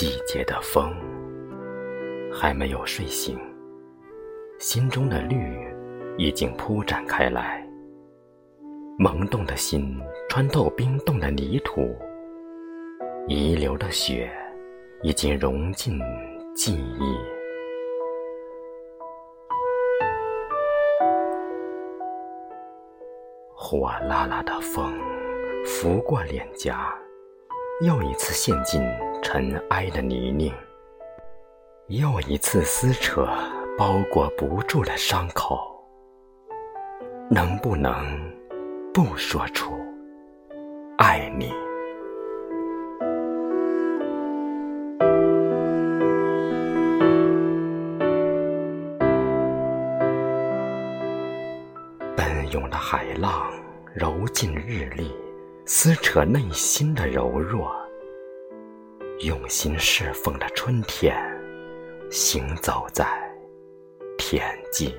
季节的风，还没有睡醒，心中的绿已经铺展开来。萌动的心穿透冰冻的泥土，遗留的雪已经融进记忆。火辣辣的风拂过脸颊，又一次陷进尘埃的泥泞，又一次撕扯包裹不住的伤口。能不能不说出爱你？奔涌的海浪揉进日历，撕扯内心的柔弱。用心侍奉着春天，行走在天际。